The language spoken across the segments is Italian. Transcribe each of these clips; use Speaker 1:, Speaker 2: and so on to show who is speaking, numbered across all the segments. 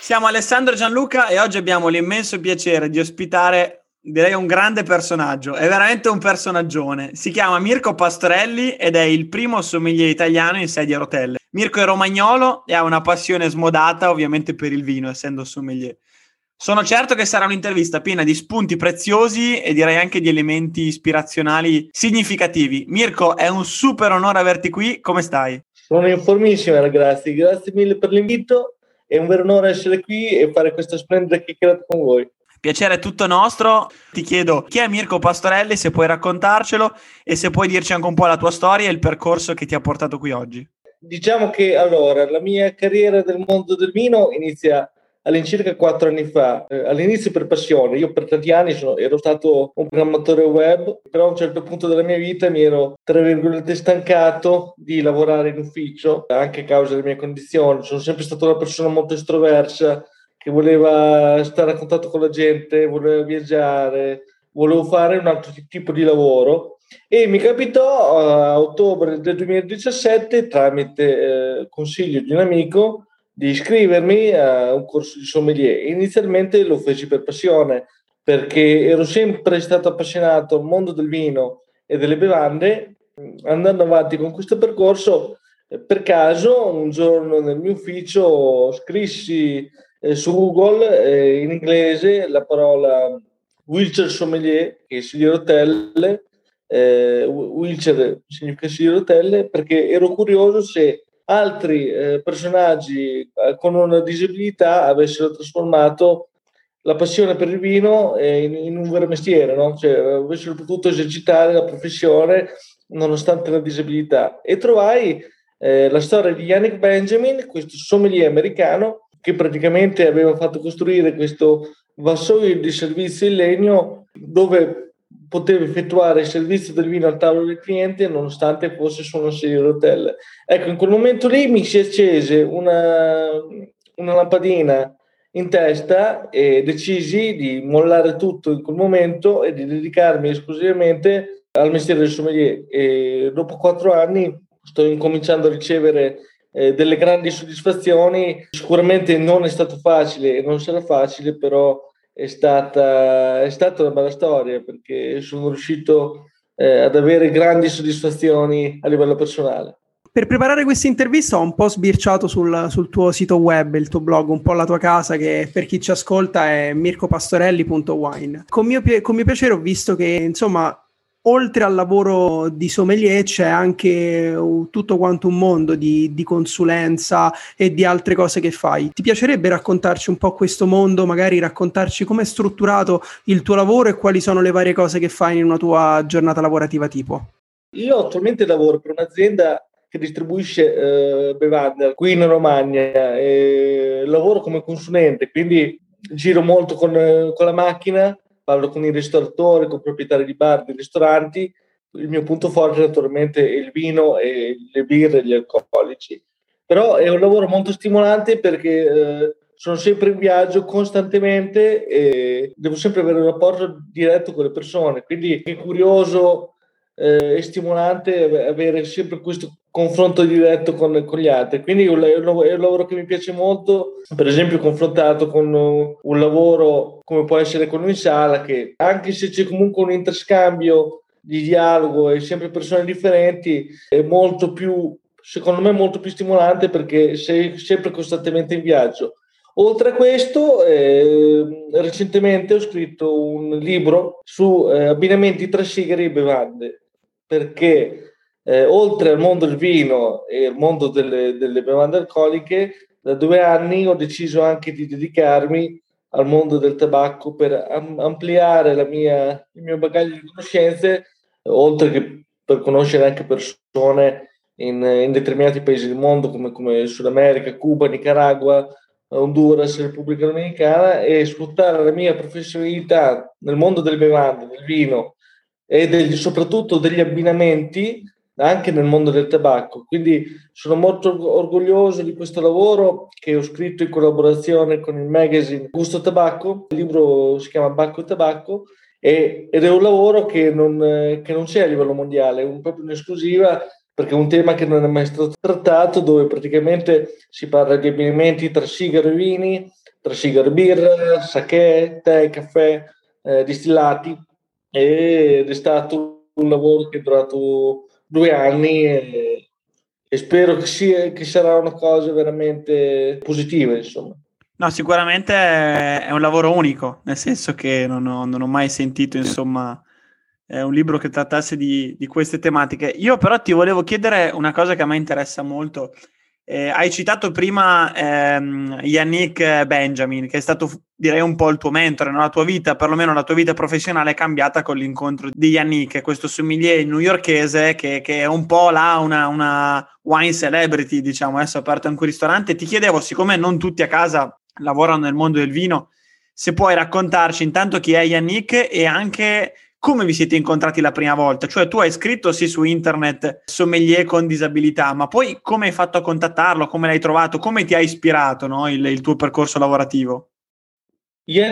Speaker 1: Siamo Alessandro Gianluca e oggi abbiamo l'immenso piacere di ospitare, direi, un grande personaggio. È veramente un personaggione. Si chiama Mirko Pastorelli ed è il primo sommelier italiano in sedia a rotelle. Mirko è romagnolo e ha una passione smodata, ovviamente, per il vino, essendo sommelier. Sono certo che sarà un'intervista piena di spunti preziosi e direi anche di elementi ispirazionali significativi. Mirko, è un super onore averti qui. Come stai?
Speaker 2: Sono informissimo, ragazzi. Grazie mille per l'invito è un vero onore essere qui e fare questa splendida chiacchierata con voi.
Speaker 1: Piacere è tutto nostro. Ti chiedo chi è Mirko Pastorelli, se puoi raccontarcelo e se puoi dirci anche un po' la tua storia e il percorso che ti ha portato qui oggi.
Speaker 2: Diciamo che allora la mia carriera del mondo del vino inizia all'incirca quattro anni fa, eh, all'inizio per passione, io per tanti anni sono, ero stato un programmatore web, però a un certo punto della mia vita mi ero, tra virgolette, stancato di lavorare in ufficio, anche a causa delle mie condizioni, sono sempre stato una persona molto estroversa, che voleva stare a contatto con la gente, voleva viaggiare, volevo fare un altro tipo di lavoro. E mi capitò a ottobre del 2017 tramite eh, consiglio di un amico di iscrivermi a un corso di sommelier. Inizialmente lo feci per passione, perché ero sempre stato appassionato al mondo del vino e delle bevande. Andando avanti con questo percorso, per caso, un giorno nel mio ufficio scrissi eh, su Google eh, in inglese la parola wheelchair sommelier, che sigli rotelle, eh, wheelchair significa sigli rotelle, perché ero curioso se altri eh, personaggi eh, con una disabilità avessero trasformato la passione per il vino eh, in, in, un vero mestiere, no? cioè, avessero potuto esercitare la professione nonostante la disabilità. E trovai eh, la storia di Yannick Benjamin, questo sommelier americano, che praticamente aveva fatto costruire questo vassoio di servizio in legno dove poteva effettuare il servizio del vino al tavolo del cliente nonostante fosse su una serie di rotelle. Ecco, in quel momento lì mi si accese una, una lampadina in testa e decisi di mollare tutto in quel momento e di dedicarmi esclusivamente al mestiere del sommelier. E dopo quattro anni sto incominciando a ricevere eh, delle grandi soddisfazioni. Sicuramente non è stato facile e non sarà facile, però è stata, è stata una bella storia perché sono riuscito eh, ad avere grandi soddisfazioni a livello personale.
Speaker 3: Per preparare questa intervista ho un po' sbirciato sul, sul, tuo sito web, il tuo blog, un po' la tua casa che per chi ci ascolta è mircopastorelli.wine. Con mio, con mio piacere ho visto che insomma oltre al lavoro di sommelier c'è anche uh, tutto quanto un mondo di, di, consulenza e di altre cose che fai. Ti piacerebbe raccontarci un po' questo mondo, magari raccontarci come è strutturato il tuo lavoro e quali sono le varie cose che fai in una tua giornata lavorativa tipo?
Speaker 2: Io attualmente lavoro per un'azienda che distribuisce eh, bevande qui in Romagna e lavoro come consulente, quindi giro molto con, con la macchina parlo con i ristoratori, con i proprietari di bar, di ristoranti. Il mio punto forte naturalmente è il vino e le birre gli alcolici. Però è un lavoro molto stimolante perché eh, sono sempre in viaggio costantemente e devo sempre avere un rapporto diretto con le persone. Quindi è curioso eh, stimolante avere sempre questo confronto diretto con, con, gli altri. Quindi è un, è un, lavoro che mi piace molto, per esempio confrontato con un lavoro come può essere quello in sala, che anche se c'è comunque un interscambio di dialogo e sempre persone differenti, è molto più, secondo me, molto più stimolante perché sei sempre costantemente in viaggio. Oltre a questo, eh, recentemente ho scritto un libro su eh, abbinamenti tra sigari e bevande, perché eh, oltre al mondo del vino e al mondo delle, delle bevande alcoliche, da due anni ho deciso anche di dedicarmi al mondo del tabacco per am- ampliare mia, il mio bagaglio di conoscenze, oltre che per conoscere anche persone in, in determinati paesi del mondo come, come Sud America, Cuba, Nicaragua, Honduras, Repubblica Dominicana e sfruttare la mia professionalità nel mondo delle bevande, del vino e degli, soprattutto degli abbinamenti anche nel mondo del tabacco. Quindi sono molto orgoglioso di questo lavoro che ho scritto in collaborazione con il magazine Gusto Tabacco. Il libro si chiama Bacco e Tabacco ed è un lavoro che non, che non c'è a livello mondiale, è un, proprio un'esclusiva perché è un tema che non è mai stato trattato, dove praticamente si parla di abbinamenti tra sigaro e vini, tra sigaro e birra, sake, tè, caffè, eh, distillati, ed è stato un lavoro che è durato due anni e, e spero che, sia, che sarà una cosa veramente positiva, insomma.
Speaker 1: No, sicuramente è un lavoro unico, nel senso che non ho, non ho mai sentito, insomma, un libro che trattasse di, di, queste tematiche. Io però ti volevo chiedere una cosa che a me interessa molto. Eh, hai citato prima ehm, Yannick Benjamin, che è stato direi un po' il tuo mentore, no? la tua vita, perlomeno la tua vita professionale è cambiata con l'incontro di Yannick, questo sommelier newyorkese che, che è un po' là una, una wine celebrity, diciamo, adesso ha aperto anche un ristorante. Ti chiedevo, siccome non tutti a casa lavorano nel mondo del vino, se puoi raccontarci intanto chi è Yannick e anche come vi siete incontrati la prima volta? Cioè tu hai scritto sì su internet sommelier con disabilità, ma poi come hai fatto a contattarlo? Come l'hai trovato? Come ti ha ispirato no, il, il, tuo percorso lavorativo?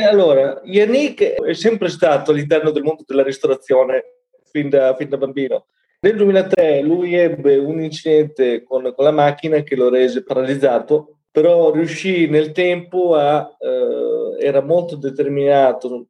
Speaker 2: Allora, Yannick è sempre stato all'interno del mondo della ristorazione fin da, fin da bambino. Nel 2003 lui ebbe un incidente con, con, la macchina che lo rese paralizzato, però riuscì nel tempo a... Eh, era molto determinato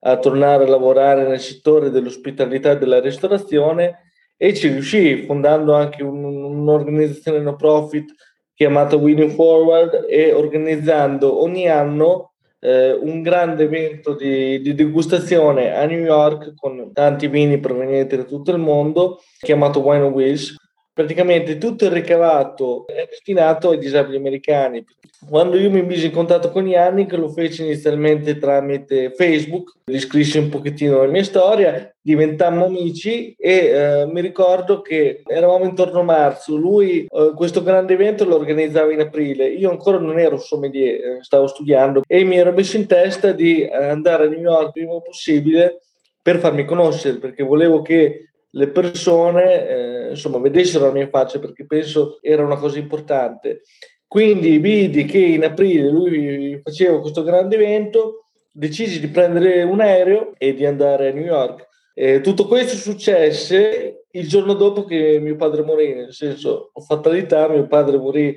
Speaker 2: a tornare a lavorare nel settore dell'ospitalità e della ristorazione e ci riuscì fondando anche un, un'organizzazione no profit chiamata Winning Forward e organizzando ogni anno eh, un grande evento di, di, degustazione a New York con tanti vini provenienti da tutto il mondo chiamato Wine Wish praticamente tutto il ricavato è destinato ai disabili americani. Quando io mi misi in contatto con Yannick, lo feci inizialmente tramite Facebook, gli scrissi un pochettino la mia storia, diventammo amici e eh, mi ricordo che eravamo intorno a marzo, lui eh, questo grande evento lo organizzava in aprile, io ancora non ero sommelier, eh, stavo studiando e mi ero messo in testa di andare a New York il prima possibile per farmi conoscere, perché volevo che le persone eh, insomma vedessero la mia faccia perché penso era una cosa importante. Quindi vidi che in aprile lui faceva questo grande evento, decisi di prendere un aereo e di andare a New York. E tutto questo successe il giorno dopo che mio padre morì, nel senso, fatalità, mio padre morì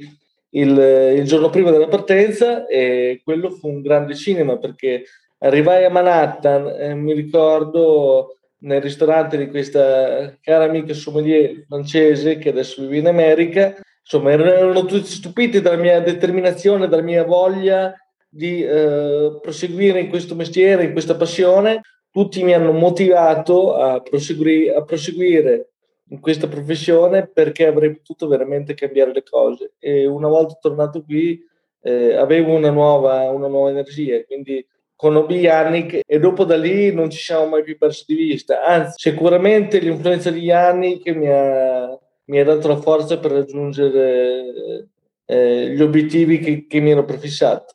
Speaker 2: il, il giorno prima della partenza e quello fu un grande cinema perché arrivai a Manhattan, eh, mi ricordo nel ristorante di questa cara amica sommelier francese che adesso vive in America. Insomma, erano tutti stupiti dalla mia determinazione, dalla mia voglia di eh, proseguire in questo mestiere, in questa passione. Tutti mi hanno motivato a, prosegui- a proseguire in questa professione perché avrei potuto veramente cambiare le cose. E una volta tornato qui eh, avevo una nuova, una nuova energia, quindi conobbi Yannick e dopo da lì non ci siamo mai più persi di vista. Anzi, sicuramente l'influenza di Yannick mi ha, mi ha dato la forza per raggiungere eh, gli obiettivi che, che mi ero prefissato.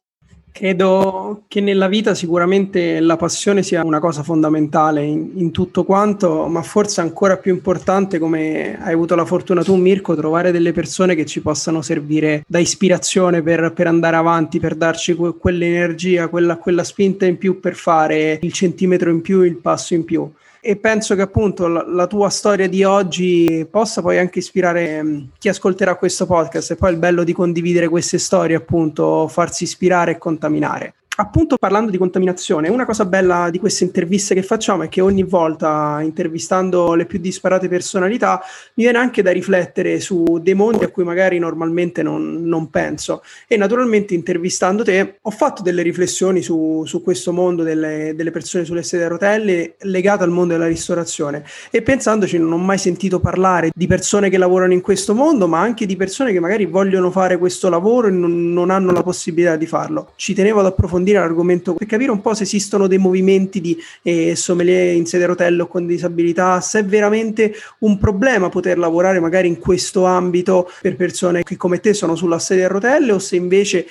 Speaker 3: Credo che nella vita sicuramente la passione sia una cosa fondamentale in, in, tutto quanto, ma forse ancora più importante, come hai avuto la fortuna tu, Mirko, trovare delle persone che ci possano servire da ispirazione per, per andare avanti, per darci que- quell'energia, quella, quella spinta in più per fare il centimetro in più, il passo in più e penso che appunto la, la, tua storia di oggi possa poi anche ispirare mm, chi ascolterà questo podcast e poi il bello di condividere queste storie appunto farsi ispirare e contaminare appunto parlando di contaminazione, una cosa bella di queste interviste che facciamo è che ogni volta intervistando le più disparate personalità mi viene anche da riflettere su dei mondi a cui magari normalmente non, non penso e naturalmente intervistando te ho fatto delle riflessioni su, su questo mondo delle, delle, persone sulle sedie a rotelle legate al mondo della ristorazione e pensandoci non ho mai sentito parlare di persone che lavorano in questo mondo ma anche di persone che magari vogliono fare questo lavoro e non, non hanno la possibilità di farlo. Ci tenevo ad approfondire approfondire l'argomento per capire un po' se esistono dei movimenti di eh, sommelier in sede a rotelle o con disabilità, se è veramente un problema poter lavorare magari in questo ambito per persone che come te sono sulla sedia a rotelle o se invece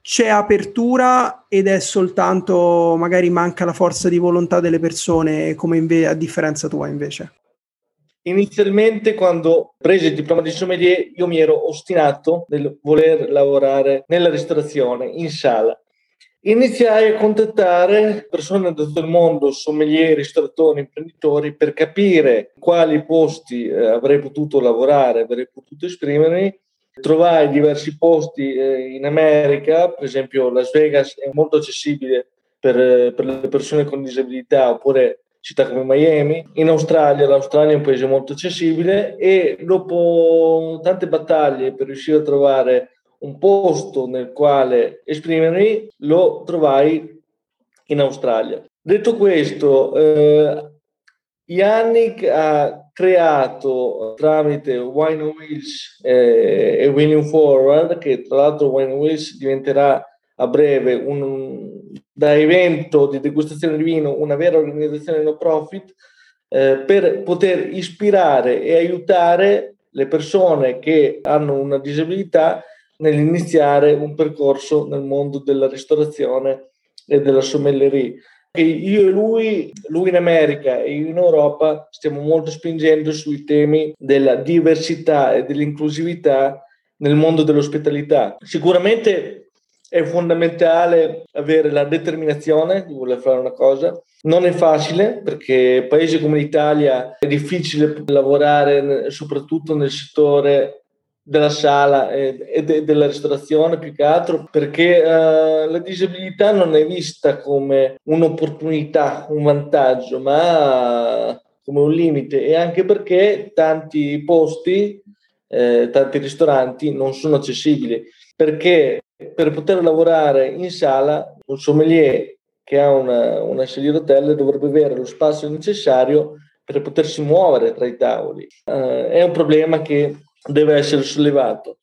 Speaker 3: c'è apertura ed è soltanto magari manca la forza di volontà delle persone come inve- a differenza tua invece.
Speaker 2: Inizialmente, quando ho preso il diploma di sommelier, io mi ero ostinato nel voler lavorare nella ristorazione, in sala. Iniziai a contattare persone da tutto il mondo, sommelier, ristoratori, imprenditori, per capire quali posti eh, avrei potuto lavorare, avrei potuto esprimermi. Trovai diversi posti eh, in America, per esempio Las Vegas è molto accessibile per, eh, per le persone con disabilità, oppure città come Miami. In Australia, l'Australia è un paese molto accessibile e dopo tante battaglie per riuscire a trovare un posto nel quale esprimermi, lo trovai in Australia. Detto questo, eh, Yannick ha creato tramite Wine Wheels eh, e Winning Forward, che tra l'altro Wine Wheels diventerà a breve un, da evento di degustazione di vino una vera organizzazione no profit, eh, per poter ispirare e aiutare le persone che hanno una disabilità nell'iniziare un percorso nel mondo della ristorazione e della sommellerie. Io e lui, lui in America e io in Europa, stiamo molto spingendo sui temi della diversità e dell'inclusività nel mondo dell'ospitalità. Sicuramente è fondamentale avere la determinazione di voler fare una cosa. Non è facile perché paesi come l'Italia è difficile lavorare soprattutto nel settore della sala e, de, della ristorazione più che altro perché uh, la disabilità non è vista come un'opportunità, un vantaggio, ma come un limite e anche perché tanti posti, eh, tanti ristoranti non sono accessibili perché per poter lavorare in sala un sommelier che ha una, una sedia d'hotel dovrebbe avere lo spazio necessario per potersi muovere tra i tavoli. Uh, è un problema che deve essere sollevato.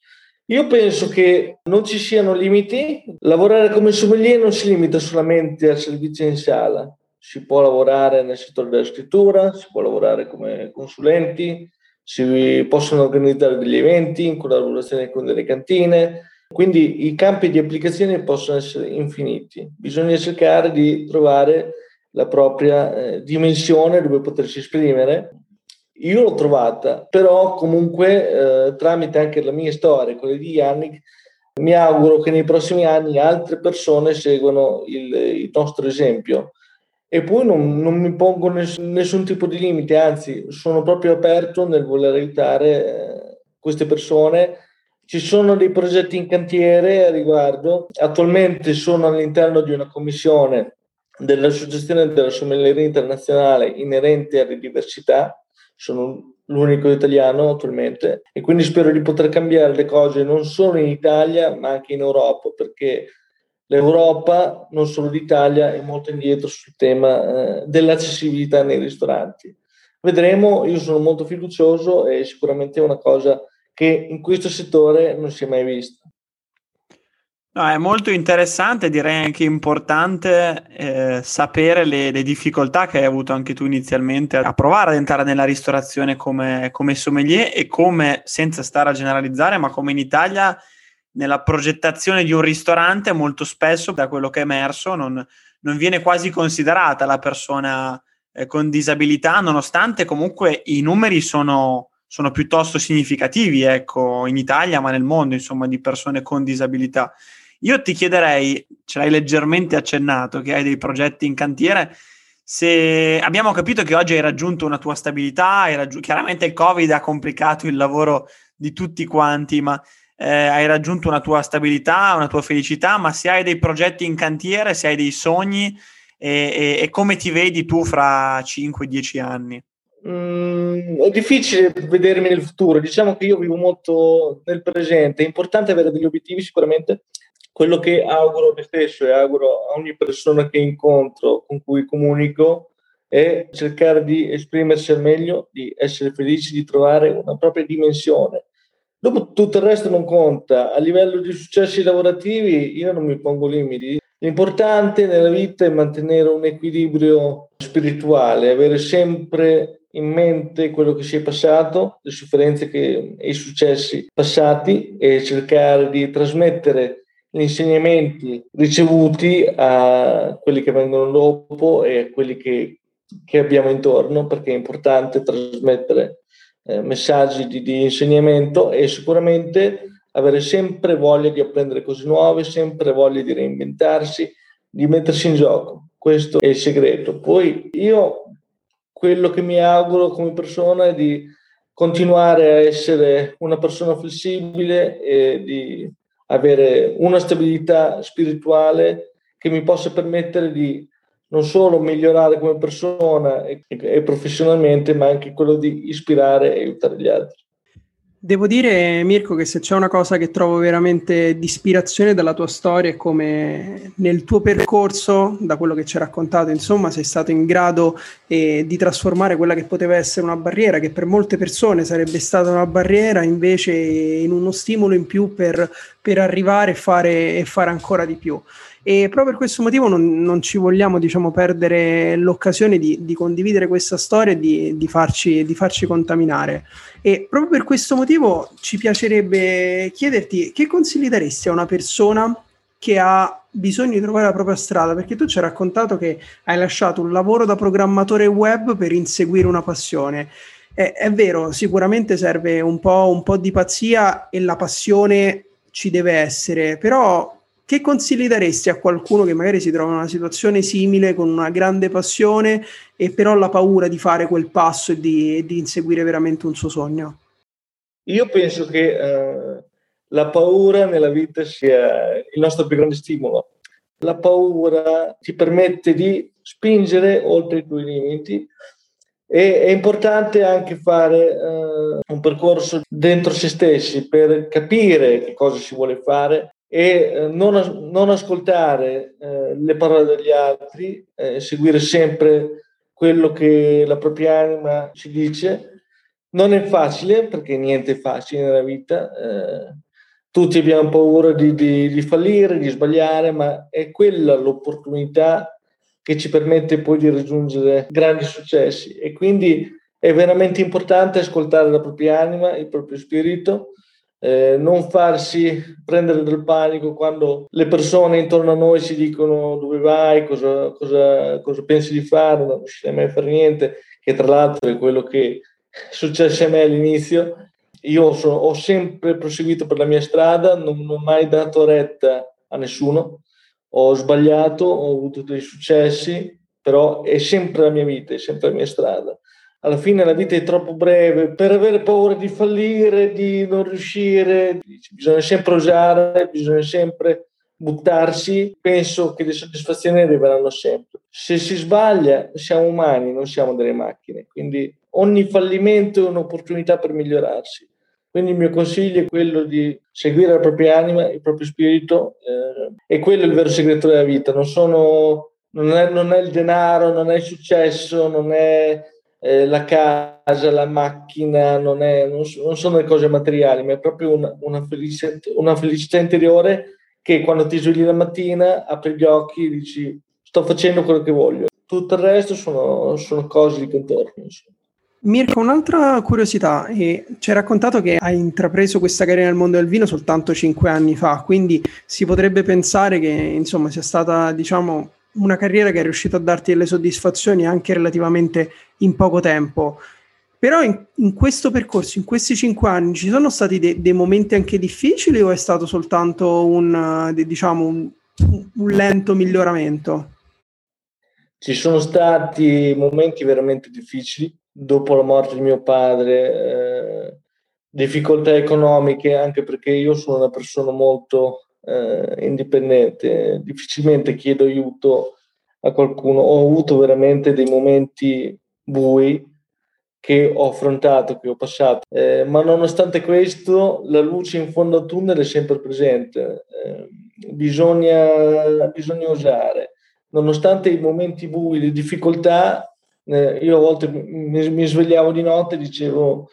Speaker 2: Io penso che non ci siano limiti. Lavorare come sommelier non si limita solamente al servizio in sala. Si può lavorare nel settore della scrittura, si può lavorare come consulenti, si possono organizzare degli eventi in collaborazione con delle cantine. Quindi i campi di applicazione possono essere infiniti. Bisogna cercare di trovare la propria eh, dimensione dove potersi esprimere io l'ho trovata, però comunque eh, tramite anche la mia storia, quella di Yannick, mi auguro che nei prossimi anni altre persone seguano il, il nostro esempio. E poi non, non mi pongo nessun, nessun, tipo di limite, anzi sono proprio aperto nel voler aiutare eh, queste persone. Ci sono dei progetti in cantiere a riguardo. Attualmente sono all'interno di una commissione dell'Associazione della Sommelleria Internazionale inerente alle diversità sono l'unico italiano attualmente e quindi spero di poter cambiare le cose non solo in Italia ma anche in Europa perché l'Europa, non solo l'Italia, è molto indietro sul tema eh, dell'accessibilità nei ristoranti. Vedremo, io sono molto fiducioso e sicuramente è una cosa che in questo settore non si è mai vista.
Speaker 1: No, è molto interessante, direi anche importante eh, sapere le, le, difficoltà che hai avuto anche tu inizialmente a provare ad entrare nella ristorazione come, come sommelier e come, senza stare a generalizzare, ma come in Italia nella progettazione di un ristorante molto spesso, da quello che è emerso, non, non viene quasi considerata la persona eh, con disabilità, nonostante comunque i numeri sono, sono piuttosto significativi, ecco, in Italia, ma nel mondo, insomma, di persone con disabilità. Io ti chiederei, ce l'hai leggermente accennato, che hai dei progetti in cantiere, se abbiamo capito che oggi hai raggiunto una tua stabilità, raggiun- chiaramente il Covid ha complicato il lavoro di tutti quanti, ma eh, hai raggiunto una tua stabilità, una tua felicità, ma se hai dei progetti in cantiere, se hai dei sogni e, e, e come ti vedi tu fra 5-10 anni?
Speaker 2: Mm, è difficile vedermi nel futuro, diciamo che io vivo molto nel presente, è importante avere degli obiettivi sicuramente. Quello che auguro a me stesso e auguro a ogni persona che incontro, con cui comunico, è cercare di esprimersi al meglio, di essere felici, di trovare una propria dimensione. Dopo tutto il resto non conta. A livello di successi lavorativi io non mi pongo limiti. L'importante nella vita è mantenere un equilibrio spirituale, avere sempre in mente quello che si è passato, le sofferenze e i successi passati e cercare di trasmettere gli insegnamenti ricevuti a quelli che vengono dopo e a quelli che che abbiamo intorno perché è importante trasmettere eh, messaggi di, di, insegnamento e sicuramente avere sempre voglia di apprendere cose nuove, sempre voglia di reinventarsi, di mettersi in gioco. Questo è il segreto. Poi io quello che mi auguro come persona è di continuare a essere una persona flessibile e di avere una stabilità spirituale che mi possa permettere di non solo migliorare come persona e, professionalmente, ma anche quello di ispirare e aiutare gli altri.
Speaker 3: Devo dire, Mirko, che se c'è una cosa che trovo veramente di ispirazione dalla tua storia è come nel tuo percorso, da quello che ci hai raccontato, insomma, sei stato in grado eh, di trasformare quella che poteva essere una barriera, che per molte persone sarebbe stata una barriera, invece in uno stimolo in più per, per arrivare e fare, e fare ancora di più. E proprio per questo motivo non, non ci vogliamo diciamo, perdere l'occasione di, di, condividere questa storia e di, di, farci, di farci contaminare. E proprio per questo motivo ci piacerebbe chiederti che consigli daresti a una persona che ha bisogno di trovare la propria strada, perché tu ci hai raccontato che hai lasciato un lavoro da programmatore web per inseguire una passione. È, è vero, sicuramente serve un po', un po' di pazzia e la passione ci deve essere, però che consigli daresti a qualcuno che magari si trova in una situazione simile, con una grande passione e però la paura di fare quel passo e di, di inseguire veramente un suo sogno?
Speaker 2: Io penso che uh, la paura nella vita sia il nostro più grande stimolo. La paura ti permette di spingere oltre i tuoi limiti e è importante anche fare uh, un percorso dentro se stessi per capire che cosa si vuole fare e eh, non, non, ascoltare eh, le parole degli altri, eh, seguire sempre quello che la propria anima ci dice. Non è facile perché niente è facile nella vita. Eh, tutti abbiamo paura di, di, di, fallire, di sbagliare, ma è quella l'opportunità che ci permette poi di raggiungere grandi successi. E quindi è veramente importante ascoltare la propria anima, il proprio spirito eh, non farsi prendere del panico quando le persone intorno a noi ci dicono dove vai, cosa, cosa, cosa pensi di fare, non riuscirai mai a fare niente, che tra l'altro è quello che è successo a me all'inizio. Io sono, ho sempre proseguito per la mia strada, non, non ho mai dato retta a nessuno, ho sbagliato, ho avuto dei successi, però è sempre la mia vita, è sempre la mia strada alla fine la vita è troppo breve per avere paura di fallire, di non riuscire, bisogna sempre osare, bisogna sempre buttarsi, penso che le soddisfazioni arriveranno sempre. Se si sbaglia, siamo umani, non siamo delle macchine, quindi ogni fallimento è un'opportunità per migliorarsi. Quindi il mio consiglio è quello di seguire la propria anima, il proprio spirito, eh, e quello è il vero segreto della vita. Non, sono, non, è, non è il denaro, non è il successo, non è eh, la casa, la macchina, non, è, non, non, sono le cose materiali, ma è proprio una, una, felicità, una, felicità, interiore che quando ti svegli la mattina, apri gli occhi e dici sto facendo quello che voglio. Tutto il resto sono, sono cose di contorno.
Speaker 3: Mirko, un'altra curiosità, eh, ci hai raccontato che hai intrapreso questa carriera nel mondo del vino soltanto cinque anni fa, quindi si potrebbe pensare che insomma sia stata diciamo una carriera che è riuscita a darti delle soddisfazioni anche relativamente in poco tempo. Però in, in questo percorso, in questi cinque anni, ci sono stati de- dei momenti anche difficili o è stato soltanto un, de- diciamo, un, un lento miglioramento?
Speaker 2: Ci sono stati momenti veramente difficili. Dopo la morte di mio padre, eh, difficoltà economiche, anche perché io sono una persona molto eh, indipendente, difficilmente chiedo aiuto a qualcuno. Ho avuto veramente dei momenti bui che ho affrontato, che ho passato, eh, ma nonostante questo la luce in fondo al tunnel è sempre presente. Eh, bisogna, bisogna usare. Nonostante i momenti bui, le difficoltà, eh, io a volte mi, mi, svegliavo di notte e dicevo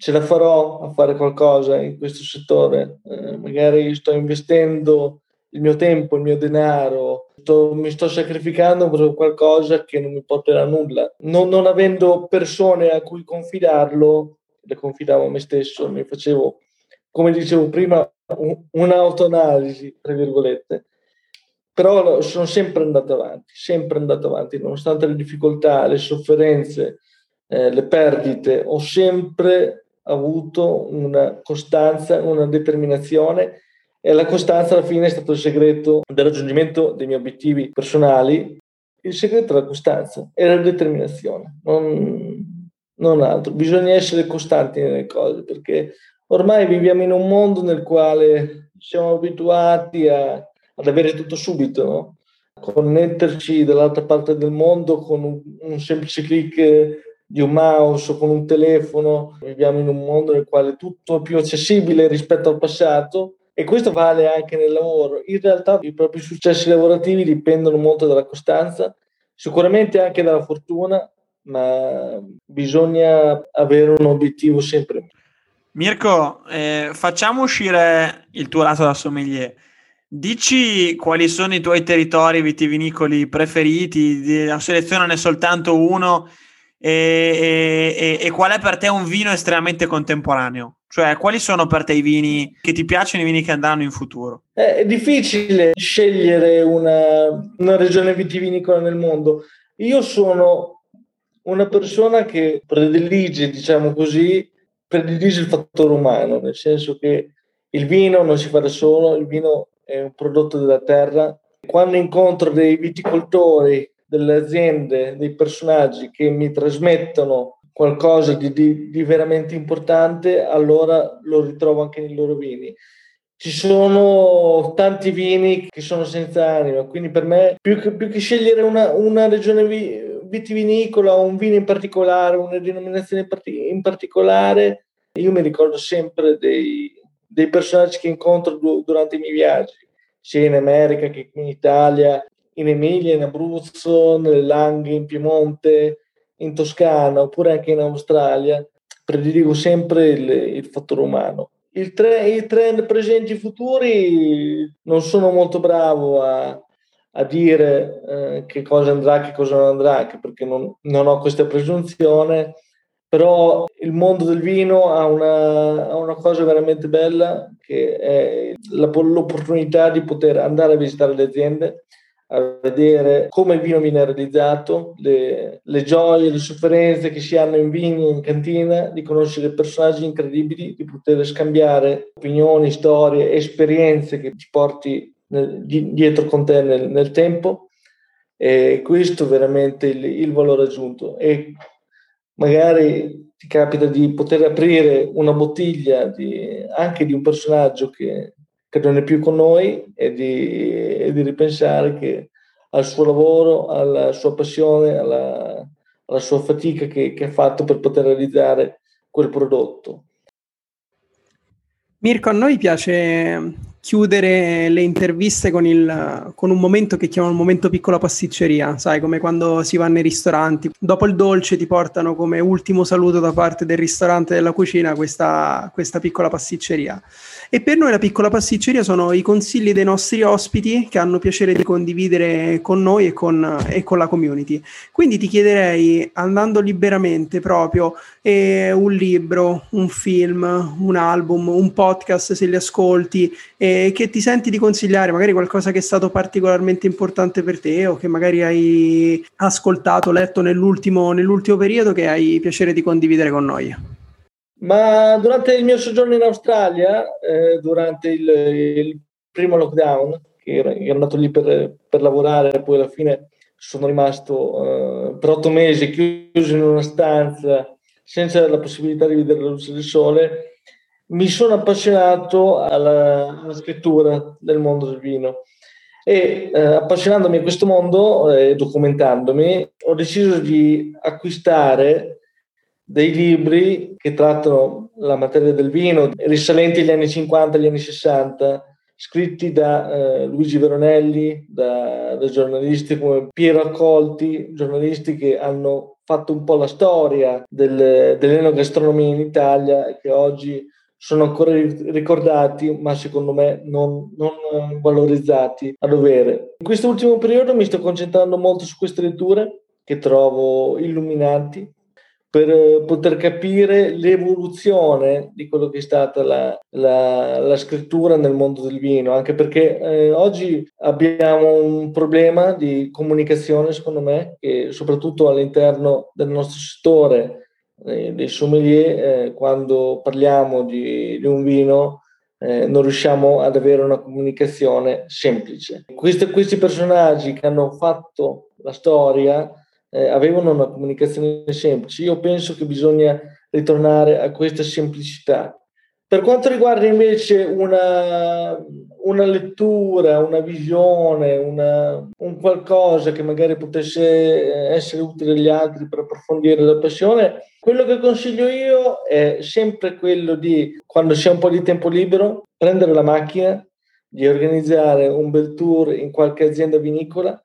Speaker 2: ce la farò a fare qualcosa in questo settore, eh, magari sto investendo il mio tempo, il mio denaro, sto, mi sto sacrificando per qualcosa che non mi porterà a nulla. Non, non avendo persone a cui confidarlo, le confidavo a me stesso, mi facevo, come dicevo prima, un'autoanalisi, tra virgolette. Però sono sempre andato avanti, sempre andato avanti, nonostante le difficoltà, le sofferenze, eh, le perdite, ho sempre avuto una costanza, una determinazione e la costanza alla fine è stato il segreto del raggiungimento dei miei obiettivi personali. Il segreto è la costanza e la determinazione, non, non altro. Bisogna essere costanti nelle cose perché ormai viviamo in un mondo nel quale siamo abituati a, ad avere tutto subito, no? connetterci dall'altra parte del mondo con un, un, semplice clic di un mouse o con un telefono. Viviamo in un mondo nel quale tutto è più accessibile rispetto al passato e questo vale anche nel lavoro. In realtà i propri successi lavorativi dipendono molto dalla costanza, sicuramente anche dalla fortuna, ma bisogna avere un obiettivo sempre.
Speaker 1: Mirko, eh, facciamo uscire il tuo lato da sommelier. Dici quali sono i tuoi territori vitivinicoli preferiti, selezionane soltanto uno e, e, e, qual è per te un vino estremamente contemporaneo? Cioè, quali sono per te i vini che ti piacciono, i vini che andranno in futuro?
Speaker 2: È difficile scegliere una, una regione vitivinicola nel mondo. Io sono una persona che predilige, diciamo così, predilige il fattore umano, nel senso che il vino non si fa da solo, il vino è un prodotto della terra. Quando incontro dei viticoltori, delle aziende, dei personaggi che mi trasmettono qualcosa di, di, di, veramente importante, allora lo ritrovo anche nei loro vini. Ci sono tanti vini che sono senza anima, quindi per me più che, più che scegliere una, una regione vitivinicola o un vino in particolare, una denominazione in, parti, in particolare, io mi ricordo sempre dei, dei personaggi che incontro durante i miei viaggi, sia in America che in Italia, in Emilia, in Abruzzo, nelle Langhe, in Piemonte, in Toscana oppure anche in Australia, prediligo sempre il, il fattore umano. Il tre, I trend presenti e futuri non sono molto bravo a, a dire eh, che cosa andrà, che cosa non andrà, anche perché non, non, ho questa presunzione, però il mondo del vino ha una, ha una cosa veramente bella che è la, l'opportunità di poter andare a visitare le aziende, a vedere come il vino viene realizzato, le, le, gioie, le sofferenze che si hanno in vini in cantina, di conoscere personaggi incredibili, di poter scambiare opinioni, storie, esperienze che ti porti nel, di, dietro con te nel, nel, tempo. E questo è veramente il, il valore aggiunto. E magari ti capita di poter aprire una bottiglia di, anche di un personaggio che che non è più con noi e di, e di ripensare che al suo lavoro, alla sua passione, alla, alla sua fatica che, che ha fatto per poter realizzare quel prodotto.
Speaker 3: Mirko, a noi piace chiudere le interviste con, il, con, un momento che chiamano il momento piccola pasticceria, sai, come quando si va nei ristoranti. Dopo il dolce ti portano come ultimo saluto da parte del ristorante della cucina questa, questa piccola pasticceria. E per noi la piccola pasticceria sono i consigli dei nostri ospiti che hanno piacere di condividere con noi e con, e con la community. Quindi ti chiederei, andando liberamente proprio, eh, un libro, un film, un album, un podcast se li ascolti, eh, che ti senti di consigliare, magari qualcosa che è stato particolarmente importante per te o che magari hai ascoltato, letto nell'ultimo, nell'ultimo periodo che hai piacere di condividere con noi.
Speaker 2: Ma durante il mio soggiorno in Australia, eh, durante il, il, primo lockdown, che ero, ero andato lì per, per, lavorare, poi alla fine sono rimasto eh, per otto mesi chiuso in una stanza senza la possibilità di vedere la luce del sole, mi sono appassionato alla, alla scrittura del mondo del vino e eh, appassionandomi a questo mondo e eh, documentandomi ho deciso di acquistare dei libri che trattano la materia del vino risalenti agli anni 50 agli anni 60 scritti da eh, Luigi Veronelli, da, da, giornalisti come Piero Accolti, giornalisti che hanno fatto un po' la storia del, dell'enogastronomia in Italia e che oggi sono ancora ricordati, ma secondo me non, non valorizzati a dovere. In questo ultimo periodo mi sto concentrando molto su queste letture che trovo illuminanti per eh, poter capire l'evoluzione di quello che è stata la, la, la scrittura nel mondo del vino, anche perché eh, oggi abbiamo un problema di comunicazione, secondo me, che soprattutto all'interno del nostro settore eh, dei sommelier, eh, quando parliamo di, di un vino, eh, non riusciamo ad avere una comunicazione semplice. Questi, questi personaggi che hanno fatto la storia eh, avevano una comunicazione semplice. Io penso che bisogna ritornare a questa semplicità. Per quanto riguarda invece una, una lettura, una visione, una, un qualcosa che magari potesse essere utile agli altri per approfondire la passione, quello che consiglio io è sempre quello di, quando si ha un po' di tempo libero, prendere la macchina, di organizzare un bel tour in qualche azienda vinicola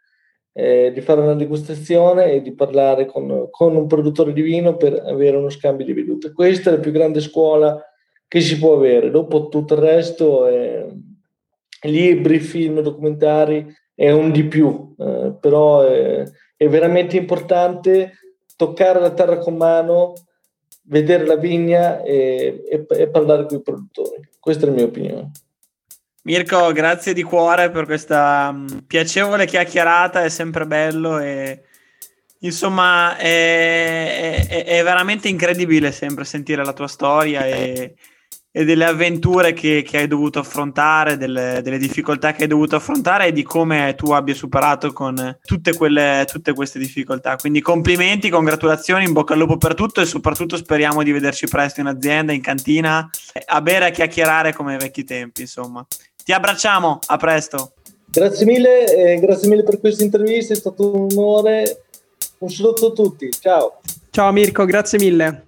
Speaker 2: eh, di fare una degustazione e di parlare con, con, un produttore di vino per avere uno scambio di vedute. Questa è la più grande scuola che si può avere. Dopo tutto il resto, eh, libri, film, documentari, è un di più, eh, però è, è veramente importante toccare la terra con mano, vedere la vigna e, e, e parlare con i produttori. Questa è la mia opinione.
Speaker 1: Mirko, grazie di cuore per questa um, piacevole chiacchierata, è sempre bello e insomma è, è, è, veramente incredibile sempre sentire la tua storia e, e delle avventure che, che, hai dovuto affrontare, delle, delle, difficoltà che hai dovuto affrontare e di come tu abbia superato con tutte, quelle, tutte queste difficoltà. Quindi complimenti, congratulazioni, in bocca al lupo per tutto e soprattutto speriamo di vederci presto in azienda, in cantina, a bere e a chiacchierare come ai vecchi tempi, insomma. Ti abbracciamo, a presto.
Speaker 2: Grazie mille, eh, grazie mille per questa intervista, è stato un onore. Un saluto a tutti, ciao.
Speaker 3: Ciao Mirko, grazie mille.